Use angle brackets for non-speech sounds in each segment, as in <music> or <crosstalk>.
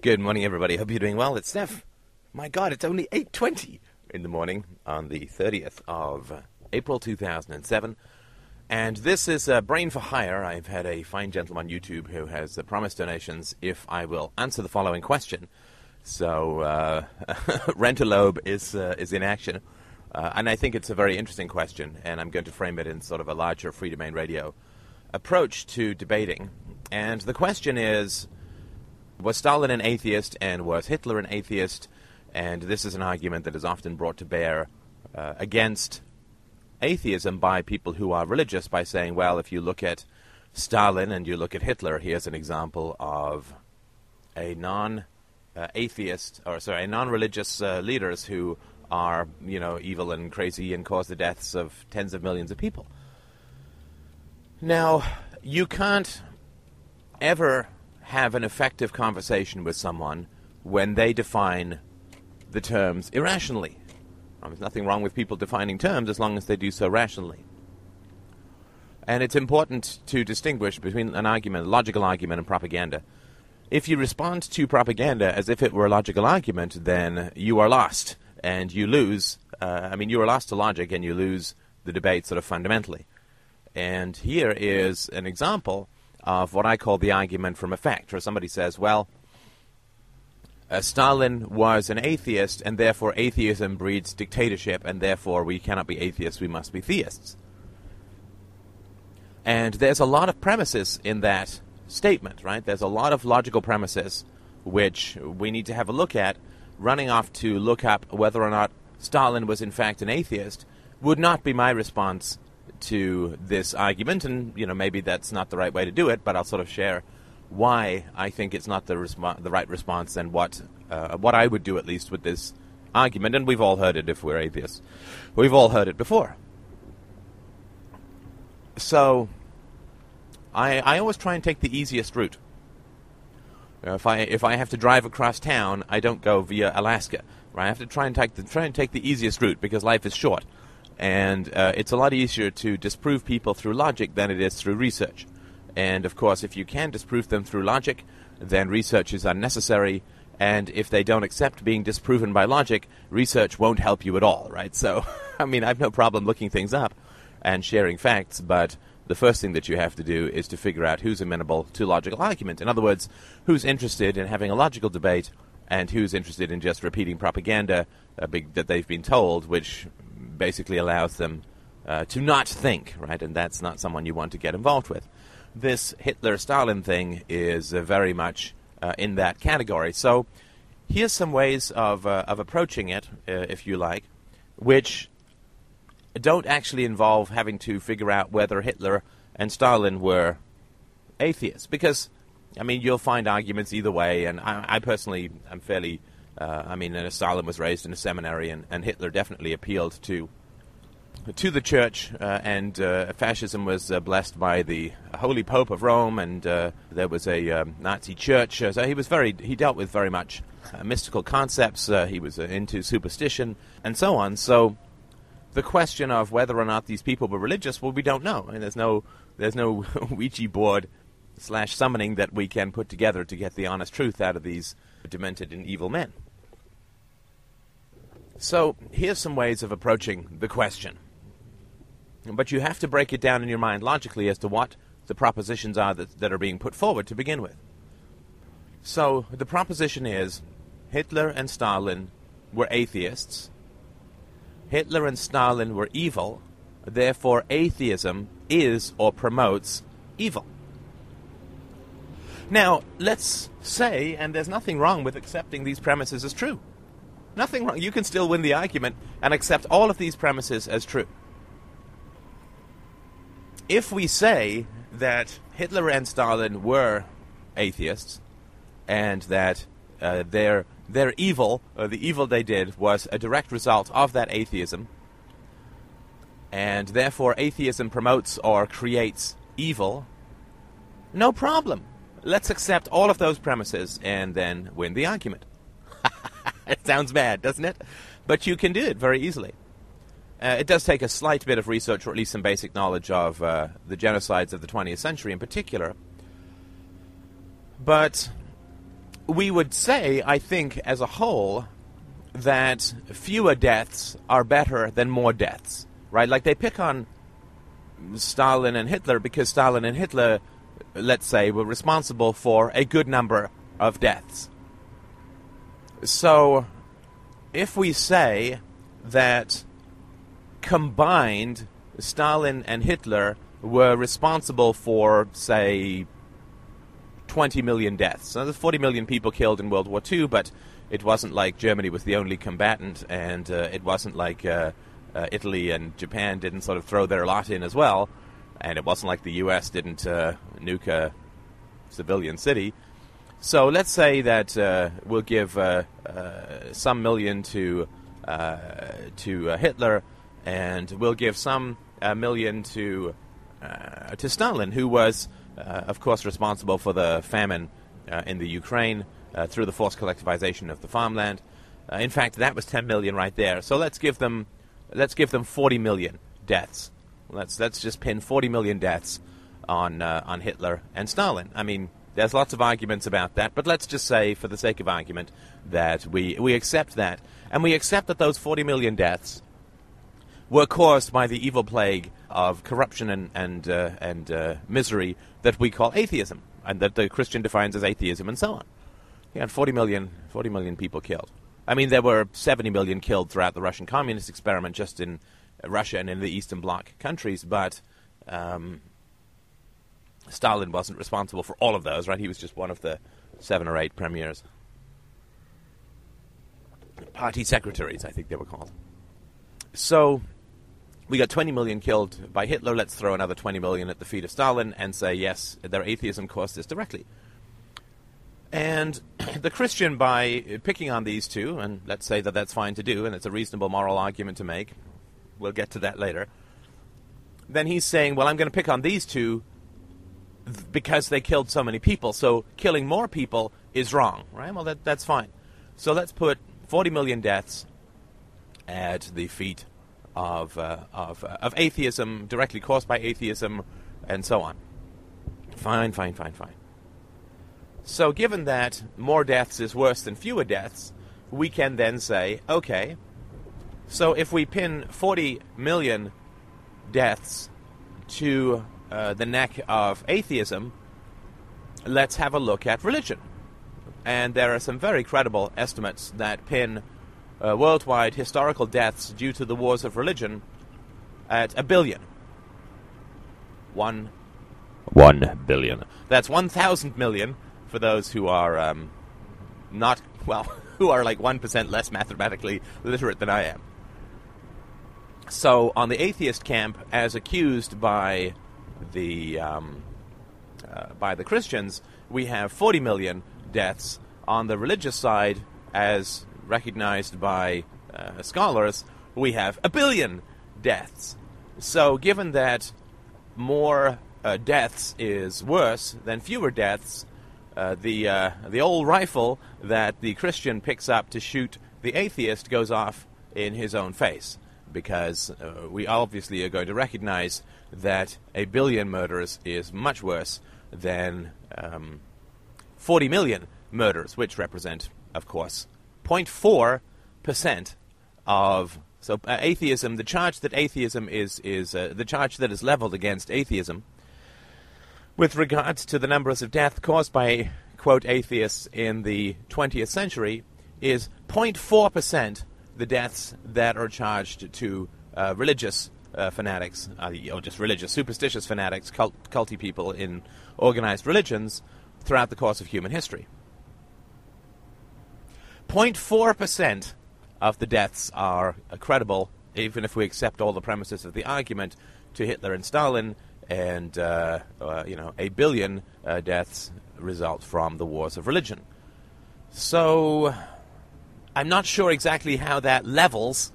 Good morning, everybody. Hope you're doing well. It's Steph. My God, it's only 8.20 in the morning on the 30th of April 2007. And this is uh, Brain for Hire. I've had a fine gentleman on YouTube who has uh, promised donations if I will answer the following question. So, uh, <laughs> Rentalobe is, uh, is in action. Uh, and I think it's a very interesting question, and I'm going to frame it in sort of a larger Freedomain Radio approach to debating. And the question is was Stalin an atheist and was Hitler an atheist? And this is an argument that is often brought to bear uh, against atheism by people who are religious by saying, well, if you look at Stalin and you look at Hitler, here's an example of a non atheist, or sorry, non religious uh, leaders who are, you know, evil and crazy and cause the deaths of tens of millions of people. Now, you can't ever have an effective conversation with someone when they define the terms irrationally. there's nothing wrong with people defining terms as long as they do so rationally. And it's important to distinguish between an argument, a logical argument, and propaganda. If you respond to propaganda as if it were a logical argument, then you are lost and you lose. Uh, I mean, you are lost to logic and you lose the debate sort of fundamentally. And here is an example of what I call the argument from effect, where somebody says, well, uh, Stalin was an atheist, and therefore atheism breeds dictatorship, and therefore we cannot be atheists, we must be theists. And there's a lot of premises in that statement, right? There's a lot of logical premises which we need to have a look at. Running off to look up whether or not Stalin was in fact an atheist would not be my response to this argument, and you know maybe that's not the right way to do it, but I'll sort of share why I think it's not the the right response and what uh, what I would do at least with this argument. And we've all heard it if we're atheists. We've all heard it before. So I I always try and take the easiest route. If I if I have to drive across town, I don't go via Alaska. Right? I have to try and take the try and take the easiest route because life is short. And uh, it's a lot easier to disprove people through logic than it is through research. And of course, if you can disprove them through logic, then research is unnecessary. And if they don't accept being disproven by logic, research won't help you at all, right? So, <laughs> I mean, I've no problem looking things up and sharing facts, but the first thing that you have to do is to figure out who's amenable to logical argument. In other words, who's interested in having a logical debate and who's interested in just repeating propaganda uh, big, that they've been told, which basically allows them uh, to not think, right? And that's not someone you want to get involved with. This Hitler Stalin thing is uh, very much uh, in that category. So here's some ways of, uh, of approaching it, uh, if you like, which don't actually involve having to figure out whether Hitler and Stalin were atheists. Because, I mean, you'll find arguments either way, and I, I personally am fairly uh, I mean, an Stalin was raised in a seminary, and, and Hitler definitely appealed to to the church, uh, and uh, fascism was uh, blessed by the Holy Pope of Rome, and uh, there was a um, Nazi church. so he was very he dealt with very much mystical concepts. he was into superstition and so on. So the question of whether or not these people were religious, well, we don't know. I mean, there's no there's no <laughs> Ouija board slash summoning that we can put together to get the honest truth out of these demented and evil men. So, here's some ways of approaching the question. But you have to break it down in your mind logically as to what the propositions are that, that are being put forward to begin with. So, the proposition is Hitler and Stalin were atheists. Hitler and Stalin were evil. Therefore, atheism is or promotes evil. Now, let's say, and there's nothing wrong with accepting these premises as true. Nothing wrong. You can still win the argument and accept all of these premises as true. If we say that Hitler and Stalin were atheists and that uh, their their evil, uh, the evil they did, was a direct result of that atheism, and therefore atheism promotes or creates evil, no problem. Let's accept all of those premises and then win the argument. <laughs> it sounds bad, doesn't it? But you can do it very easily. Uh, it does take a slight bit of research, or at least some basic knowledge of uh, the genocides of the 20th century in particular. But we would say, I think, as a whole, that fewer deaths are better than more deaths, right? Like they pick on Stalin and Hitler because Stalin and Hitler, let's say, were responsible for a good number of deaths. So, if we say that combined Stalin and Hitler were responsible for, say, 20 million deaths. So there's 40 million people killed in World War II, but it wasn't like Germany was the only combatant, and uh, it wasn't like uh, uh, Italy and Japan didn't sort of throw their lot in as well, and it wasn't like the U.S. didn't uh, nuke a civilian city. So let's say that uh, we'll give uh, some million to to Hitler, and we'll give some million to to Stalin, who was uh, of course, responsible for the famine uh, in the Ukraine uh, through the forced collectivization of the farmland. in fact, that was 10 million right there. So let's give them, let's give them 40 million deaths. Let's let's just pin 40 million deaths on on Hitler and Stalin. I mean, there's lots of arguments about that, but let's just say, for the sake of argument, that we, we accept that. And we accept that those 40 million deaths were caused by the evil plague of corruption and, and, uh, and uh, misery that we call atheism, and that the Christian defines as atheism, and so on. He had 40 million, 40 million people killed. I mean, there were 70 million killed throughout the Russian communist experiment just in Russia and in the Eastern Bloc countries, but um, Stalin wasn't responsible for all of those, right? He was just one of the seven or eight premiers. Party secretaries, I think they were called. So, we got 20 million killed by Hitler. Let's throw another 20 million at the feet of Stalin and say, yes, their atheism caused this directly. And <clears throat> the Christian, by picking on these two, and let's say that that's fine to do, and it's a reasonable moral argument to make, we'll get to that later, then he's saying, well, I'm going to pick on these two because they killed so many people. So killing more people is wrong, right? Well, that, that's fine. So let's put 40 million deaths at the feet of, uh, of, uh, of atheism, directly caused by atheism, and so on. Fine, fine, fine, fine. So, given that more deaths is worse than fewer deaths, we can then say, okay, so if we pin 40 million deaths to uh, the neck of atheism, let's have a look at religion. And there are some very credible estimates that pin uh, worldwide historical deaths due to the wars of religion at a billion. One. One billion. That's 1,000 million for those who are um, not, well, <laughs> who are like 1% less mathematically literate than I am. So, on the atheist camp, as accused by the um, uh, by the Christians, we have 40 million deaths. On the religious side, as recognized by uh, scholars, we have a billion deaths. So, given that more uh, deaths is worse than fewer deaths, uh, the uh, the old rifle that the Christian picks up to shoot the atheist goes off in his own face, because uh, we obviously are going to recognize that a billion murders is much worse than um, 40 million murders, which represent, of course, 0.4% of so uh, atheism, the charge that atheism is is uh, the charge that is leveled against atheism with regards to the numbers of deaths caused by quote atheists in the 20th century is 0.4% the deaths that are charged to uh, religious uh, fanatics, uh, or just religious, superstitious fanatics, cult, culty people in organized religions throughout the course of human history. 0.4% of the deaths are credible, even if we accept all the premises of the argument, to Hitler and Stalin, and uh, uh, you know a billion uh, deaths result from the wars of religion. So I'm not sure exactly how that levels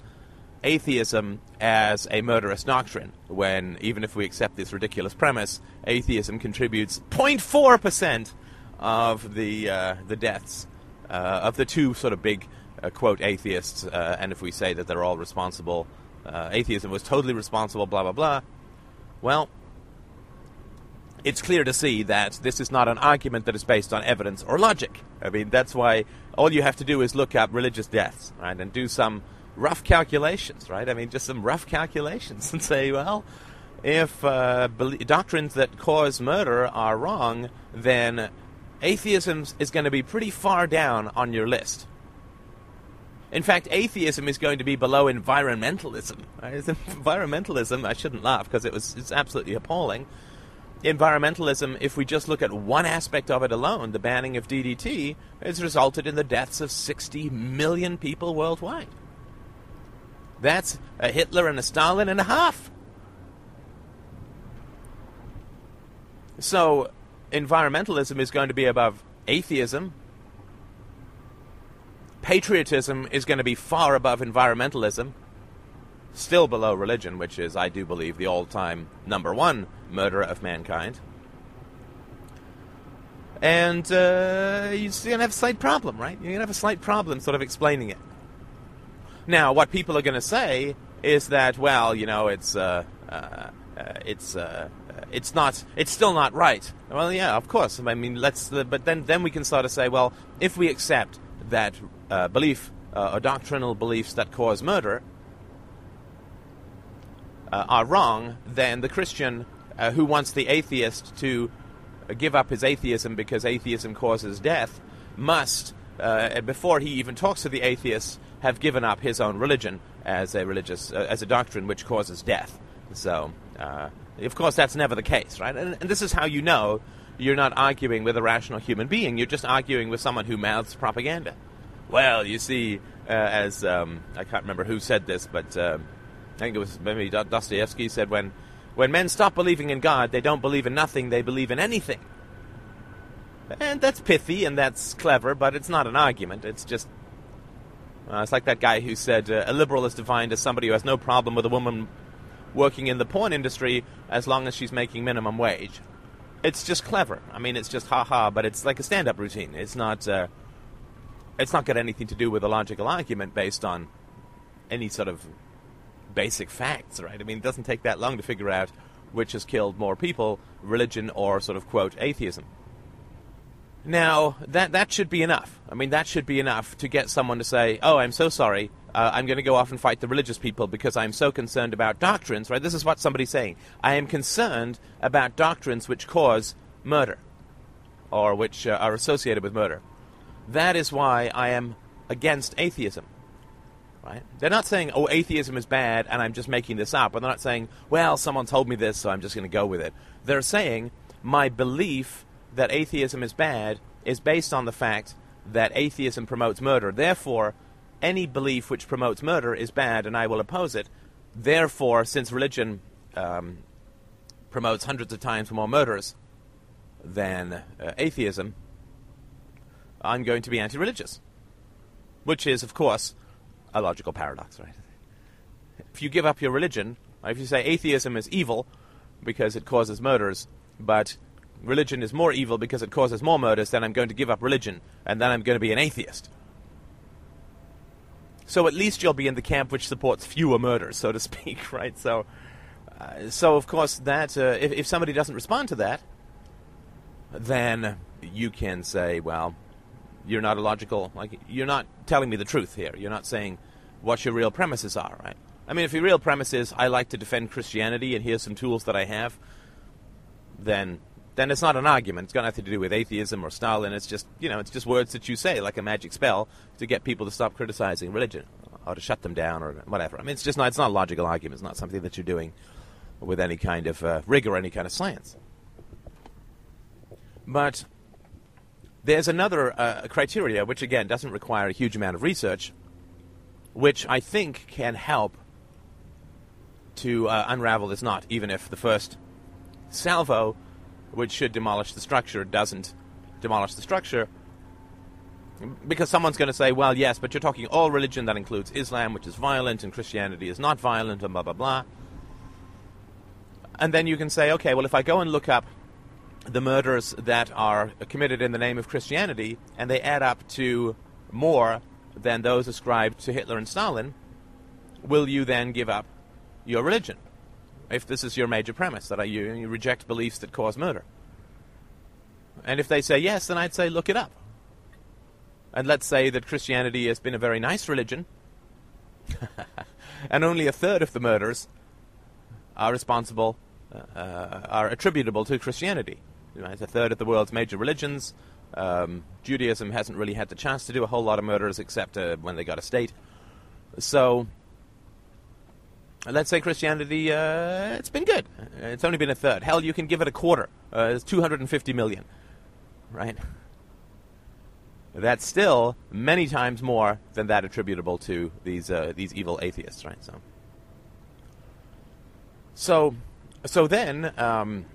atheism as a murderous doctrine. When even if we accept this ridiculous premise, atheism contributes 0.4 percent of the uh, the deaths uh, of the two sort of big uh, quote atheists, uh, and if we say that they're all responsible, uh, atheism was totally responsible, blah blah blah. Well, it's clear to see that this is not an argument that is based on evidence or logic. I mean, that's why all you have to do is look up religious deaths, right, and do some rough calculations, right? I mean, just some rough calculations <laughs> and say, well, if uh, doctrines that cause murder are wrong, then atheism is going to be pretty far down on your list. In fact, atheism is going to be below environmentalism. Right? <laughs> Environmentalism, I shouldn't laugh because it was it's absolutely appalling environmentalism, if we just look at one aspect of it alone, the banning of DDT, has resulted in the deaths of 60 million people worldwide. That's a Hitler and a Stalin and a half. So, environmentalism is going to be above atheism. Patriotism is going to be far above environmentalism still below religion, which is, I do believe, the all time number one murderer of mankind. And uh, you're going to have a slight problem, right? You're going to have a slight problem sort of explaining it. Now, what people are going to say is that, well, you know, it's. Uh, uh, uh it's uh, it's not it's still not right. Well, yeah, of course. I mean, let's. Uh, but then then we can start to say, well, if we accept that uh, belief uh, or doctrinal beliefs that cause murder uh, are wrong, then the Christian uh, who wants the atheist to give up his atheism because atheism causes death must, uh, before he even talks to the atheist, have given up his own religion as a religious uh, as a doctrine which causes death. So, uh, of course, that's never the case, right? And, and this is how you know you're not arguing with a rational human being. You're just arguing with someone who mouths propaganda. Well, you see, uh, as um, I can't remember who said this, but um, I think it was maybe Dostoevsky said when when men stop believing in God, they don't believe in nothing, they believe in anything. And that's pithy and that's clever, but it's not an argument. It's just. Uh, it's like that guy who said uh, a liberal is defined as somebody who has no problem with a woman working in the porn industry as long as she's making minimum wage. It's just clever. I mean, it's just ha ha, but it's like a stand up routine. It's not. Uh, it's not got anything to do with a logical argument based on any sort of basic facts, right? I mean, it doesn't take that long to figure out which has killed more people, religion or sort of quote atheism. Now, that that should be enough. I mean, that should be enough to get someone to say, "Oh, I'm so sorry. Uh, I'm going to go off and fight the religious people because I'm so concerned about doctrines." Right? This is what somebody's saying. I am concerned about doctrines which cause murder, or which uh, are associated with murder. That is why I am against atheism. Right? They're not saying, oh, atheism is bad and I'm just making this up. Or they're not saying, well, someone told me this, so I'm just going to go with it. They're saying, my belief that atheism is bad is based on the fact that atheism promotes murder. Therefore, any belief which promotes murder is bad and I will oppose it. Therefore, since religion um, promotes hundreds of times more murders than uh, atheism, I'm going to be anti religious. Which is, of course, a logical paradox, right? If you give up your religion, if you say atheism is evil because it causes murders, but religion is more evil because it causes more murders, then I'm going to give up religion, and then I'm going to be an atheist. So at least you'll be in the camp which supports fewer murders, so to speak, <laughs> right? So, uh, so of course, that uh, if, if somebody doesn't respond to that, then you can say, well, you're not a logical like you're not telling me the truth here. You're not saying what your real premises are, right? I mean, if your real premise is I like to defend Christianity and here's some tools that I have, then then it's not an argument. It's got nothing to do with atheism or Stalin. It's just you know, it's just words that you say like a magic spell to get people to stop criticizing religion or to shut them down or whatever. I mean, it's just not it's not a logical argument. It's not something that you're doing with any kind of uh, rigor or any kind of science. But there's another uh, criteria, which again doesn't require a huge amount of research, which I think can help to uh, unravel this knot, even if the first salvo, which should demolish the structure, doesn't demolish the structure. Because someone's going to say, well, yes, but you're talking all religion that includes Islam, which is violent, and Christianity is not violent, and blah, blah, blah. And then you can say, okay, well, if I go and look up the murders that are committed in the name of Christianity, and they add up to more than those ascribed to Hitler and Stalin, will you then give up your religion? If this is your major premise, that you, you reject beliefs that cause murder. And if they say yes, then I'd say look it up. And let's say that Christianity has been a very nice religion, <laughs> and only a third of the murders are responsible, uh, are attributable to Christianity. It's a third of the world's major religions. Um, Judaism hasn't really had the chance to do a whole lot of murders except uh, when they got a state. So, let's say Christianity, uh, it's been good. It's only been a third. Hell, you can give it a quarter. Uh, it's 250 million, right? That's still many times more than that attributable to these uh, these evil atheists, right? So, so, so then um,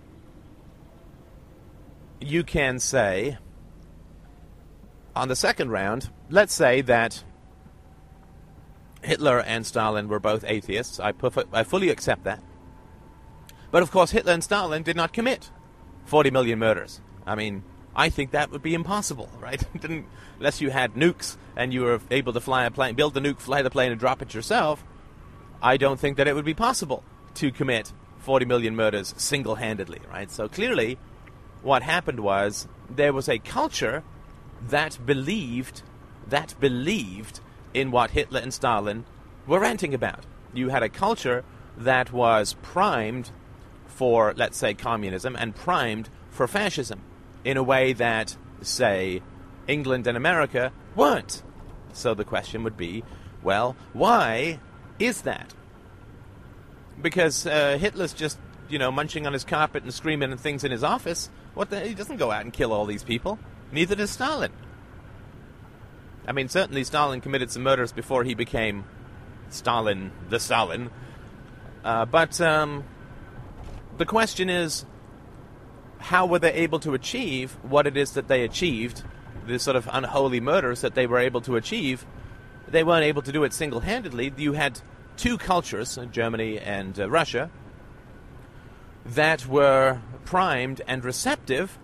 you can say on the second round, let's say that Hitler and Stalin were both atheists. I, I fully accept that. But of course, Hitler and Stalin did not commit 40 million murders. I mean, I think that would be impossible, <laughs> right? unless you had nukes and you were able to fly a plane, build the nuke, fly the plane, and drop it yourself. I don't think that it would be possible to commit 40 million murders single handedly, right? So clearly, what happened was there was a culture that believed that believed in what Hitler and Stalin were ranting about. You had a culture that was primed for, let's say, communism and primed for fascism in a way that, say, England and America weren't. So the question would be well, why is that? Because uh, Hitler's just, you know, munching on his carpet and screaming and things in his office. What the, he doesn't go out and kill all these people. Neither does Stalin. I mean, certainly Stalin committed some murders before he became Stalin, the Stalin. Uh, but um, the question is, how were they able to achieve what it is that they achieved, the sort of unholy murders that they were able to achieve? They weren't able to do it single handedly. You had two cultures, Germany and uh, Russia, that were primed and receptive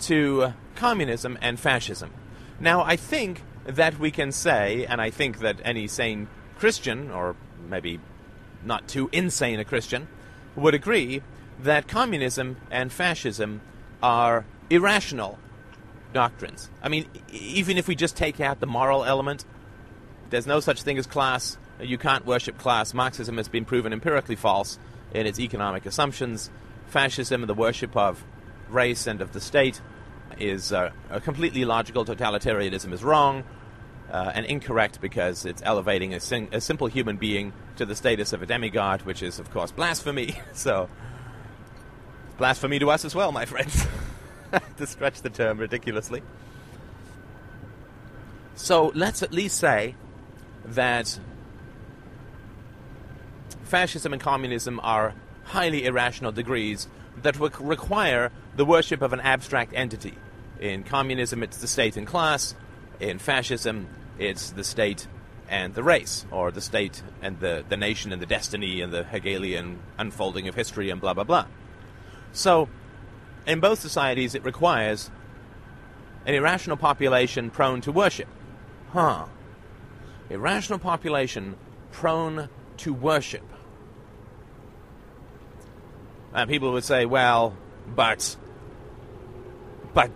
to communism and fascism. Now, I think that we can say, and I think that any sane Christian, or maybe not too insane a Christian, would agree that communism and fascism are irrational doctrines. I mean, even if we just take out the moral element, there's no such thing as class. You can't worship class. Marxism has been proven empirically false in its economic assumptions. Fascism and the worship of race and of the state is uh, a completely logical. Totalitarianism is wrong uh, and incorrect because it's elevating a, sing- a simple human being to the status of a demigod, which is, of course, blasphemy. <laughs> so Blasphemy to us as well, my friends. <laughs> to stretch the term ridiculously. So let's at least say that fascism and communism are highly irrational degrees that re- require the worship of an abstract entity. In communism, it's the state and class. In fascism, it's the state and the race, or the state and the, the nation and the destiny and the Hegelian unfolding of history and blah, blah, blah. So, in both societies, it requires an irrational population prone to worship. Huh. Irrational population prone to worship. And people would say, well, but, but,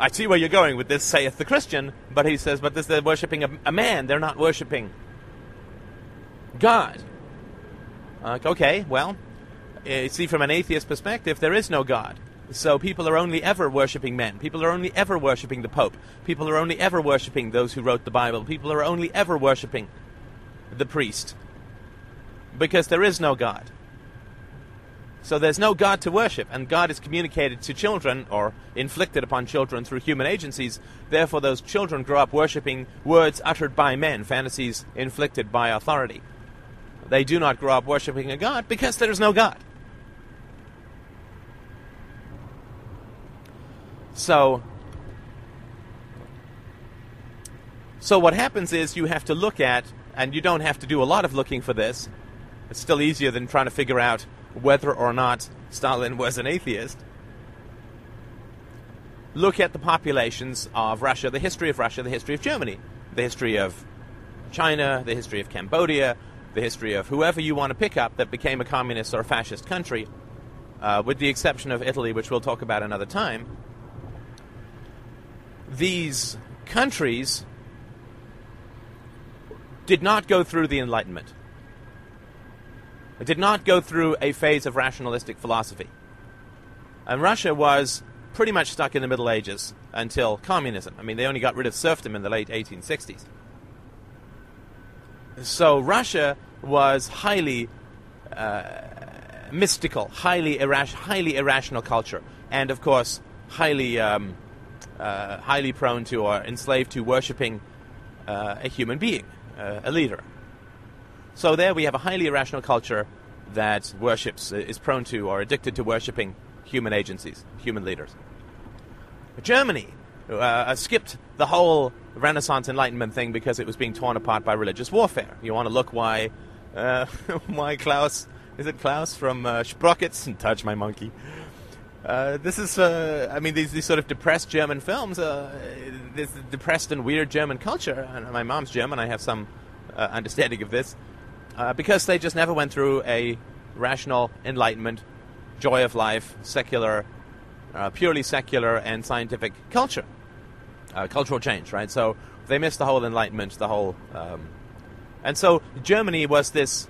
I see where you're going with this, saith the Christian, but he says, but this, they're worshipping a, a man, they're not worshipping God. Uh, okay, well, uh, see, from an atheist perspective, there is no God. So people are only ever worshipping men. People are only ever worshipping the Pope. People are only ever worshipping those who wrote the Bible. People are only ever worshipping the priest. Because there is no God. So there's no God to worship, and God is communicated to children or inflicted upon children through human agencies. Therefore, those children grow up worshipping words uttered by men, fantasies inflicted by authority. They do not grow up worshipping a God because there is no God. So, so what happens is you have to look at, and you don't have to do a lot of looking for this. It's still easier than trying to figure out whether or not Stalin was an atheist. Look at the populations of Russia, the history of Russia, the history of Germany, the history of China, the history of Cambodia, the history of whoever you want to pick up that became a communist or fascist country. uh, with the exception of Italy, which we'll talk about another time, these countries did not go through the Enlightenment. It did not go through a phase of rationalistic philosophy. And Russia was pretty much stuck in the Middle Ages until communism. I mean, they only got rid of serfdom in the late 1860s. So Russia was highly uh, mystical, highly, irras- highly irrational culture, and of course, highly, um, uh, highly prone to or enslaved to worshipping uh, a human being, uh, a leader. So there we have a highly irrational culture that worships, is prone to or addicted to worshipping human agencies, human leaders. Germany uh, skipped the whole Renaissance Enlightenment thing because it was being torn apart by religious warfare. You want to look why, uh, <laughs> why Klaus is it Klaus from uh, Sprockets and <laughs> Touch My Monkey? Uh, this is, uh, I mean, these, these sort of depressed German films, uh, this depressed and weird German culture. And my mom's German, I have some uh, understanding of this, uh, because they just never went through a rational enlightenment, joy of life, secular, uh, purely secular and scientific culture, cultural change, right? So they missed the whole enlightenment, the whole, um, and so Germany was this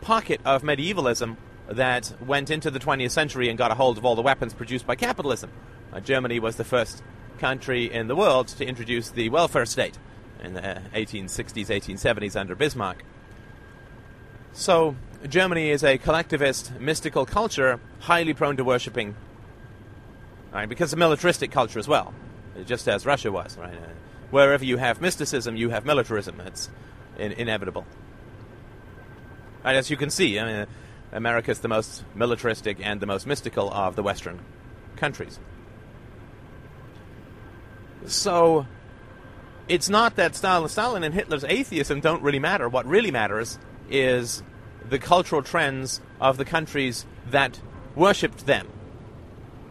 pocket of medievalism that went into the 20th century and got a hold of all the weapons produced by capitalism. Uh, Germany was the first country in the world to introduce the welfare state in the 1860s, 1870s under Bismarck. So, Germany is a collectivist, mystical culture, highly prone to worshipping, right, because a militaristic culture as well, just as Russia was. Right? Uh, wherever you have mysticism, you have militarism. It's in- inevitable. And as you can see, I mean, America is the most militaristic and the most mystical of the Western countries. So, it's not that Stalin and Hitler's atheism don't really matter. What really matters is the cultural trends of the countries that worshipped them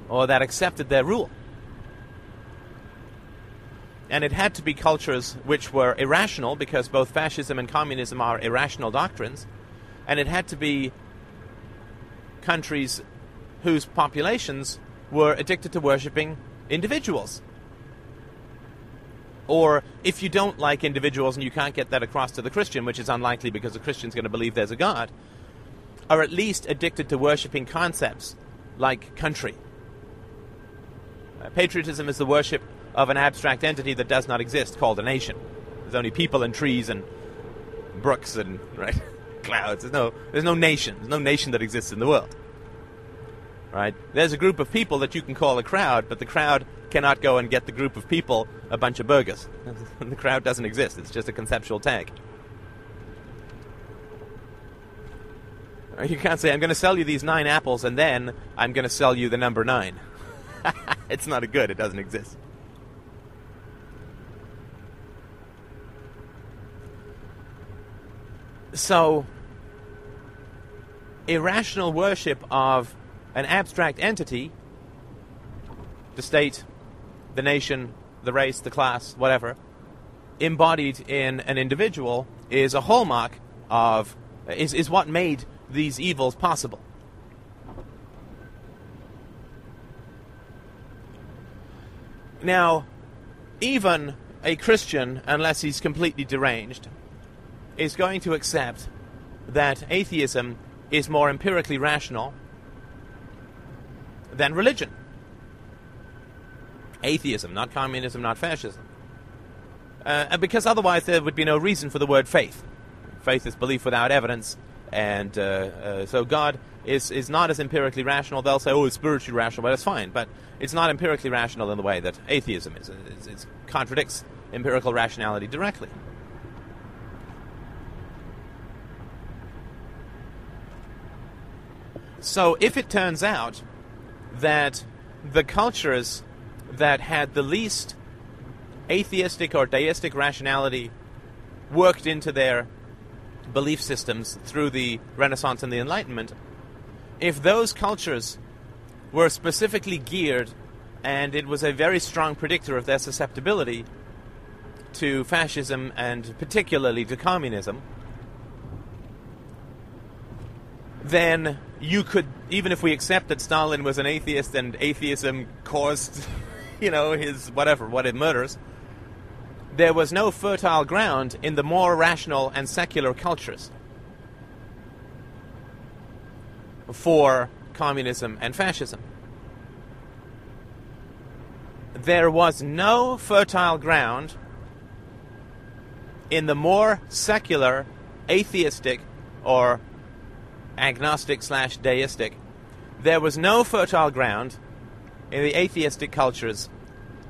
or that accepted their rule. And it had to be cultures which were irrational because both fascism and communism are irrational doctrines and it had to be countries whose populations were addicted to worshipping individuals. Or if you don't like individuals and you can't get that across to the Christian, which is unlikely because the Christian's going to believe there's a God, are at least addicted to worshipping concepts like country. Uh, patriotism is the worship of an abstract entity that does not exist called a nation. There's only people and trees and brooks and right <laughs> clouds. There's no, there's no nation. There's no nation that exists in the world. Right? There's a group of people that you can call a crowd, but the crowd cannot go and get the group of people a bunch of burgers. <laughs> the crowd doesn't exist. It's just a conceptual tag. You can't say, I'm going to sell you these nine apples and then I'm going to sell you the number nine. <laughs> it's not a good, it doesn't exist. So, irrational worship of an abstract entity, the state, the nation, the race, the class, whatever, embodied in an individual is a hallmark of, is, is what made these evils possible. Now, even a Christian, unless he's completely deranged, is going to accept that atheism is more empirically rational than religion. Atheism, not communism, not fascism. Uh, because otherwise there would be no reason for the word faith. Faith is belief without evidence, and uh, uh, so God is, is not as empirically rational. They'll say, oh, it's spiritually rational, but that's fine. But it's not empirically rational in the way that atheism is. it contradicts empirical rationality directly. So if it turns out that the cultures that had the least atheistic or deistic rationality worked into their belief systems through the Renaissance and the Enlightenment, if those cultures were specifically geared and it was a very strong predictor of their susceptibility to fascism and particularly to communism, then you could, even if we accept that Stalin was an atheist and atheism caused, you know, his whatever, what it murders, there was no fertile ground in the more rational and secular cultures for communism and fascism. There was no fertile ground in the more secular, atheistic, or agnostic slash deistic, there was no fertile ground in the atheistic cultures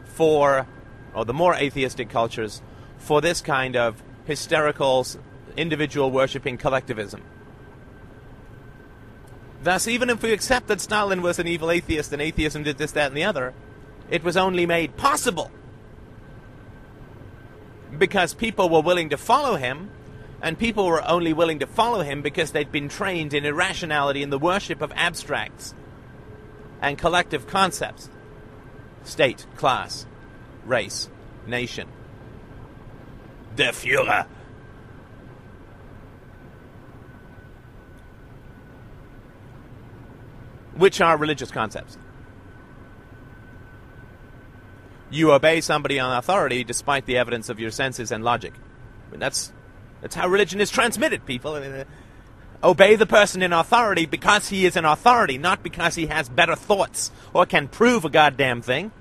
for, or the more atheistic cultures, for this kind of hysterical, individual worshipping collectivism. Thus, even if we accept that Stalin was an evil atheist and atheism did this, that, and the other, it was only made possible because people were willing to follow him and people were only willing to follow him because they'd been trained in irrationality in the worship of abstracts and collective concepts state, class, race, nation. Der Führer. Which are religious concepts. You obey somebody on authority despite the evidence of your senses and logic. I mean, that's that's how religion is transmitted, people. Uh, obey the person in authority because he is an authority, not because he has better thoughts or can prove a goddamn thing.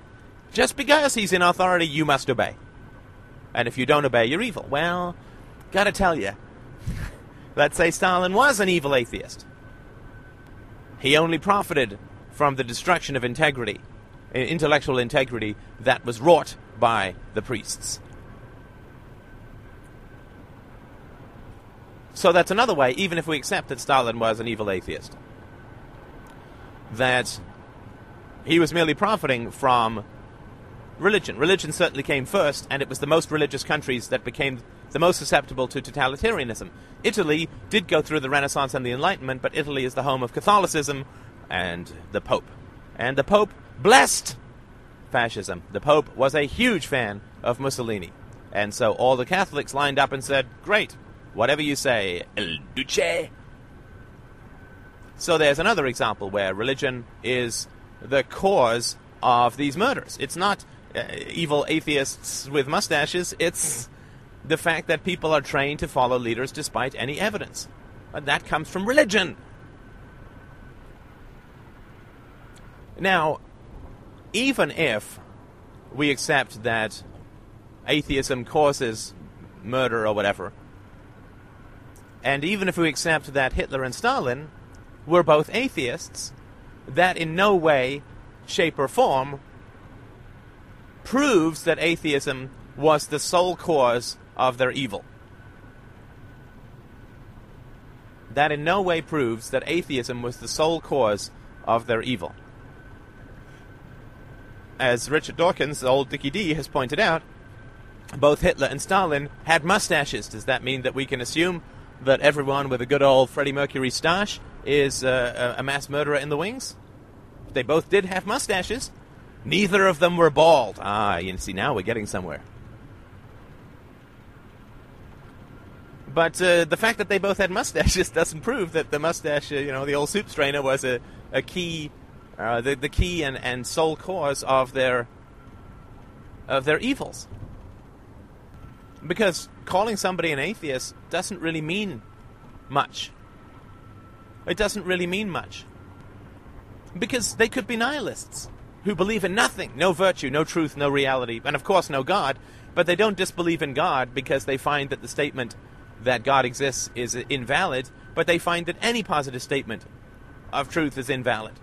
Just because he's in authority, you must obey. And if you don't obey, you're evil. Well, gotta tell you. <laughs> Let's say Stalin was an evil atheist. He only profited from the destruction of integrity, intellectual integrity that was wrought by the priests. So that's another way, even if we accept that Stalin was an evil atheist, that he was merely profiting from religion. Religion certainly came first, and it was the most religious countries that became the most susceptible to totalitarianism. Italy did go through the Renaissance and the Enlightenment, but Italy is the home of Catholicism and the Pope. And the Pope blessed fascism. The Pope was a huge fan of Mussolini. And so all the Catholics lined up and said, Great, Whatever you say, El Duce. So there's another example where religion is the cause of these murders. It's not uh, evil atheists with mustaches, it's the fact that people are trained to follow leaders despite any evidence. And that comes from religion. Now, even if we accept that atheism causes murder or whatever, and even if we accept that Hitler and Stalin were both atheists, that in no way, shape, or form proves that atheism was the sole cause of their evil. That in no way proves that atheism was the sole cause of their evil. As Richard Dawkins, the old Dickie D, has pointed out, both Hitler and Stalin had mustaches. Does that mean that we can assume that everyone with a good old Freddie Mercury stash is uh, a mass murderer in the wings? They both did have mustaches. Neither of them were bald. Ah, you see, now we're getting somewhere. But uh, the fact that they both had mustaches <laughs> doesn't prove that the mustache, uh, you know, the old soup strainer was a, a key, uh, the, the key and, and sole cause of their of their evils. Because calling somebody an atheist doesn't really mean much. It doesn't really mean much. Because they could be nihilists who believe in nothing no virtue, no truth, no reality, and of course no God, but they don't disbelieve in God because they find that the statement that God exists is invalid, but they find that any positive statement of truth is invalid.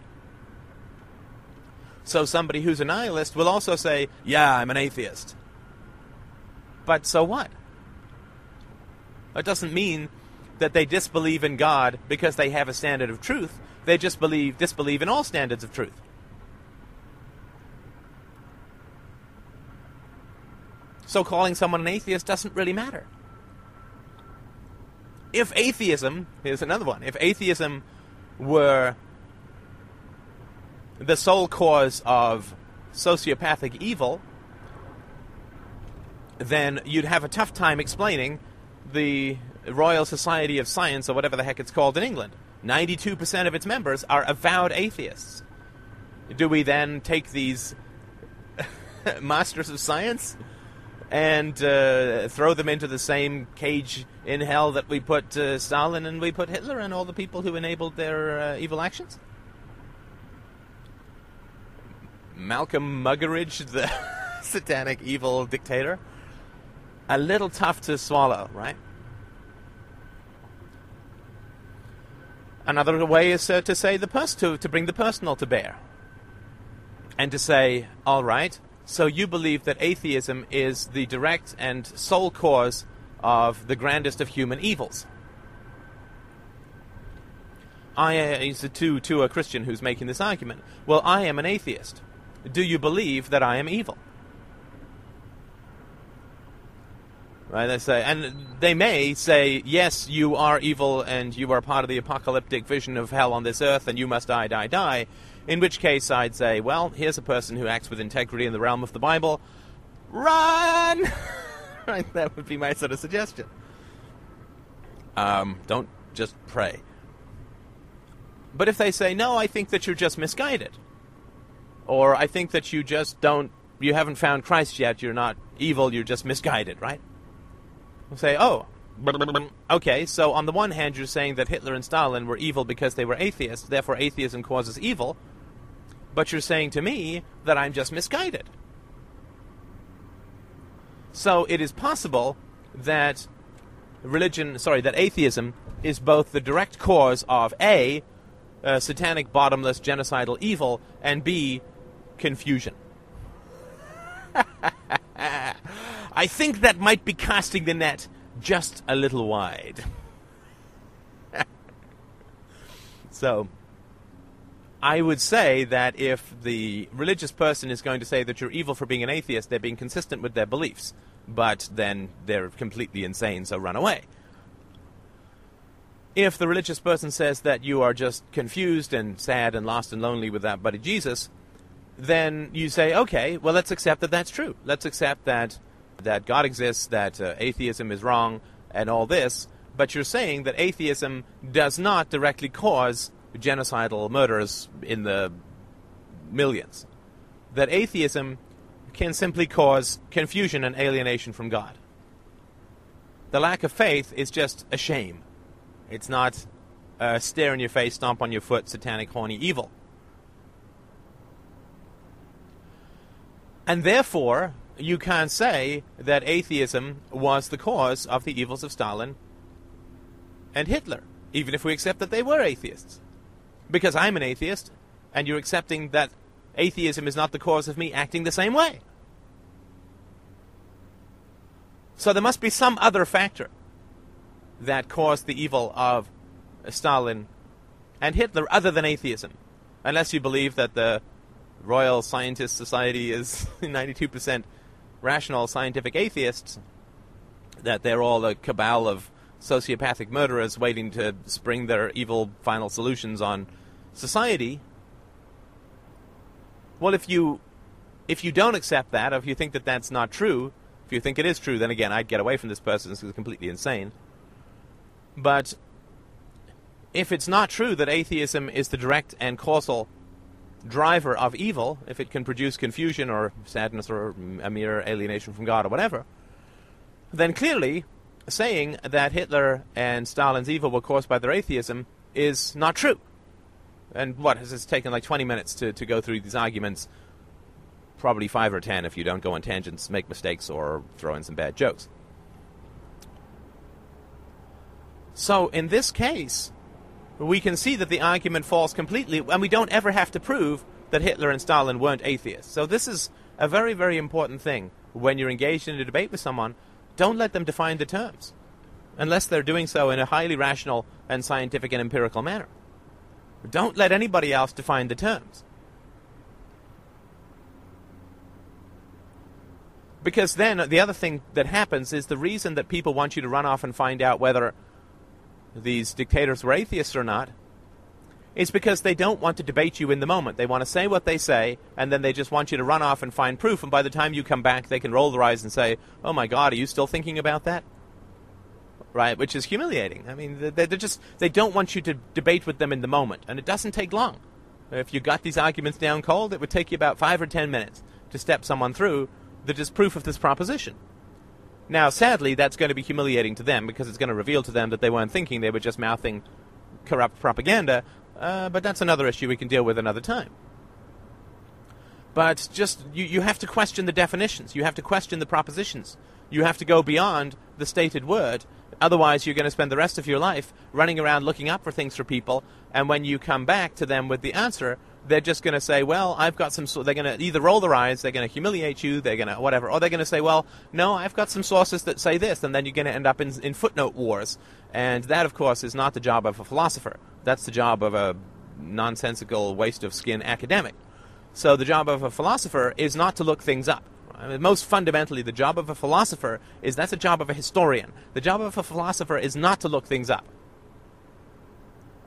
So somebody who's a nihilist will also say, Yeah, I'm an atheist. But so what? It doesn't mean that they disbelieve in God because they have a standard of truth. They just believe disbelieve in all standards of truth. So calling someone an atheist doesn't really matter. If atheism, here's another one, if atheism were the sole cause of sociopathic evil, then you'd have a tough time explaining the Royal Society of Science, or whatever the heck it's called in England. 92% of its members are avowed atheists. Do we then take these <laughs> masters of science and uh, throw them into the same cage in hell that we put uh, Stalin and we put Hitler and all the people who enabled their uh, evil actions? Malcolm Muggeridge, the <laughs> satanic evil dictator? A little tough to swallow, right? Another way is uh, to say the pers- to, to bring the personal to bear. And to say, all right, so you believe that atheism is the direct and sole cause of the grandest of human evils. I uh, to to a Christian who's making this argument. Well, I am an atheist. Do you believe that I am evil? Right? They say, and they may say, yes, you are evil, and you are part of the apocalyptic vision of hell on this earth, and you must die, die, die. In which case, I'd say, well, here's a person who acts with integrity in the realm of the Bible. Run! <laughs> right, that would be my sort of suggestion. Um, don't just pray. But if they say, no, I think that you're just misguided, or I think that you just don't, you haven't found Christ yet, you're not evil, you're just misguided, right? Say, oh, okay, so on the one hand, you're saying that Hitler and Stalin were evil because they were atheists, therefore atheism causes evil but you're saying to me that I'm just misguided. So it is possible that religion, sorry, that atheism is both the direct cause of A, uh, satanic, bottomless, genocidal evil, and B, confusion. <laughs> I think that might be casting the net just a little wide. <laughs> so, I would say that if the religious person is going to say that you're evil for being an atheist, they're being consistent with their beliefs. But then they're completely insane, so run away. If the religious person says that you are just confused and sad and lost and lonely without buddy Jesus, then you say, okay, well, let's accept that that's true. Let's accept that that God exists, that uh, atheism is wrong, and all this. But you're saying that atheism does not directly cause genocidal murders in the millions. That atheism can simply cause confusion and alienation from God. The lack of faith is just a shame. It's not a stare in your face, stomp on your foot, satanic, horny evil. And therefore, you can't say that atheism was the cause of the evils of Stalin and Hitler, even if we accept that they were atheists because I'm an atheist, and you're accepting that atheism is not the cause of me acting the same way. So there must be some other factor that caused the evil of Stalin and Hitler other than atheism. Unless you believe that the Royal Scientist Society is <laughs> 92% rational scientific atheists, that they're all a cabal of sociopathic murderers waiting to spring their evil final solutions on society. Well, if you if you don't accept that, or if you think that that's not true, if you think it is true, then again, I'd get away from this person because he's completely insane. But if it's not true that atheism is the direct and causal driver of evil, if it can produce confusion or sadness or a mere alienation from God or whatever, then clearly saying that Hitler and Stalin's evil were caused by their atheism is not true. And what has it taken like 20 minutes to, to go through these arguments? Probably five or ten if you don't go on tangents, make mistakes, or throw in some bad jokes. So in this case, we can see that the argument falls completely, and we don't ever have to prove that Hitler and Stalin weren't atheists. So this is a very, very important thing when you're engaged in a debate with someone don't let them define the terms unless they're doing so in a highly rational and scientific and empirical manner. Don't let anybody else define the terms. Because then the other thing that happens is the reason that people want you to run off and find out whether these dictators were atheists or not is because they don't want to debate you in the moment. They want to say what they say, and then they just want you to run off and find proof. And by the time you come back, they can roll their eyes and say, "Oh my God, are you still thinking about that?" right? Which is humiliating. I mean, they're, just they don't want you to debate with them in the moment, and it doesn't take long. If you got these arguments down cold, it would take you about five or ten minutes to step someone through that is proof of this proposition. Now, sadly, that's going to be humiliating to them because it's going to reveal to them that they weren't thinking; they were just mouthing corrupt propaganda. Uh, but that's another issue we can deal with another time. But just you, you have to question the definitions. You have to question the propositions. You have to go beyond the stated word. Otherwise, you're going to spend the rest of your life running around looking up for things for people. And when you come back to them with the answer, they're just going to say, "Well, I've got some." So- they're going to either roll their eyes, they're going to humiliate you, they're going to whatever, or they're going to say, "Well, no, I've got some sources that say this," and then you're going to end up in, in footnote wars. And that, of course, is not the job of a philosopher. That's the job of a nonsensical waste of skin academic. So the job of a philosopher is not to look things up. I mean, most fundamentally, the job of a philosopher is that's the job of a historian. The job of a philosopher is not to look things up.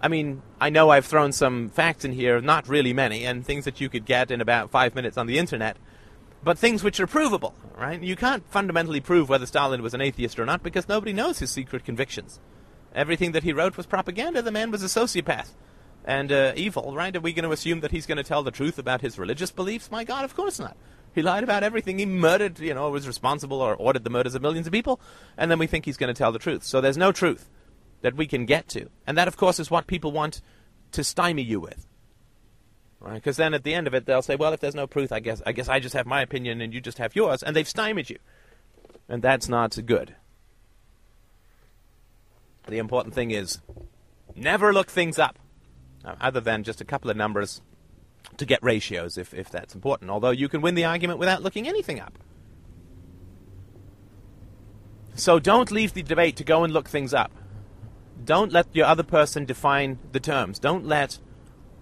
I mean, I know I've thrown some facts in here, not really many, and things that you could get in about five minutes on the internet, but things which are provable, right? You can't fundamentally prove whether Stalin was an atheist or not because nobody knows his secret convictions. Everything that he wrote was propaganda. The man was a sociopath and uh, evil, right? Are we going to assume that he's going to tell the truth about his religious beliefs? My God, of course not. He lied about everything. He murdered, you know, was responsible or ordered the murders of millions of people, and then we think he's going to tell the truth. So there's no truth that we can get to. And that, of course, is what people want to stymie you with. Right? Because then at the end of it, they'll say, well, if there's no proof, I guess, I guess I just have my opinion and you just have yours, and they've stymied you. And that's not good. The important thing is never look things up, uh, other than just a couple of numbers to get ratios if, if that's important. Although you can win the argument without looking anything up. So don't leave the debate to go and look things up. Don't let your other person define the terms. Don't let,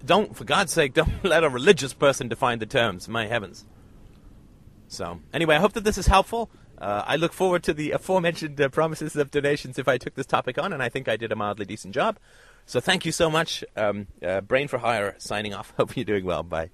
don't, for God's sake, <laughs> don't let a religious person define the terms. My heavens. So, anyway, I hope that this is helpful. Uh, I look forward to the aforementioned uh, promises of donations if I took this topic on, and I think I did a mildly decent job. So, thank you so much. Um, uh, Brain for Hire signing off. <laughs> Hope you're doing well. Bye.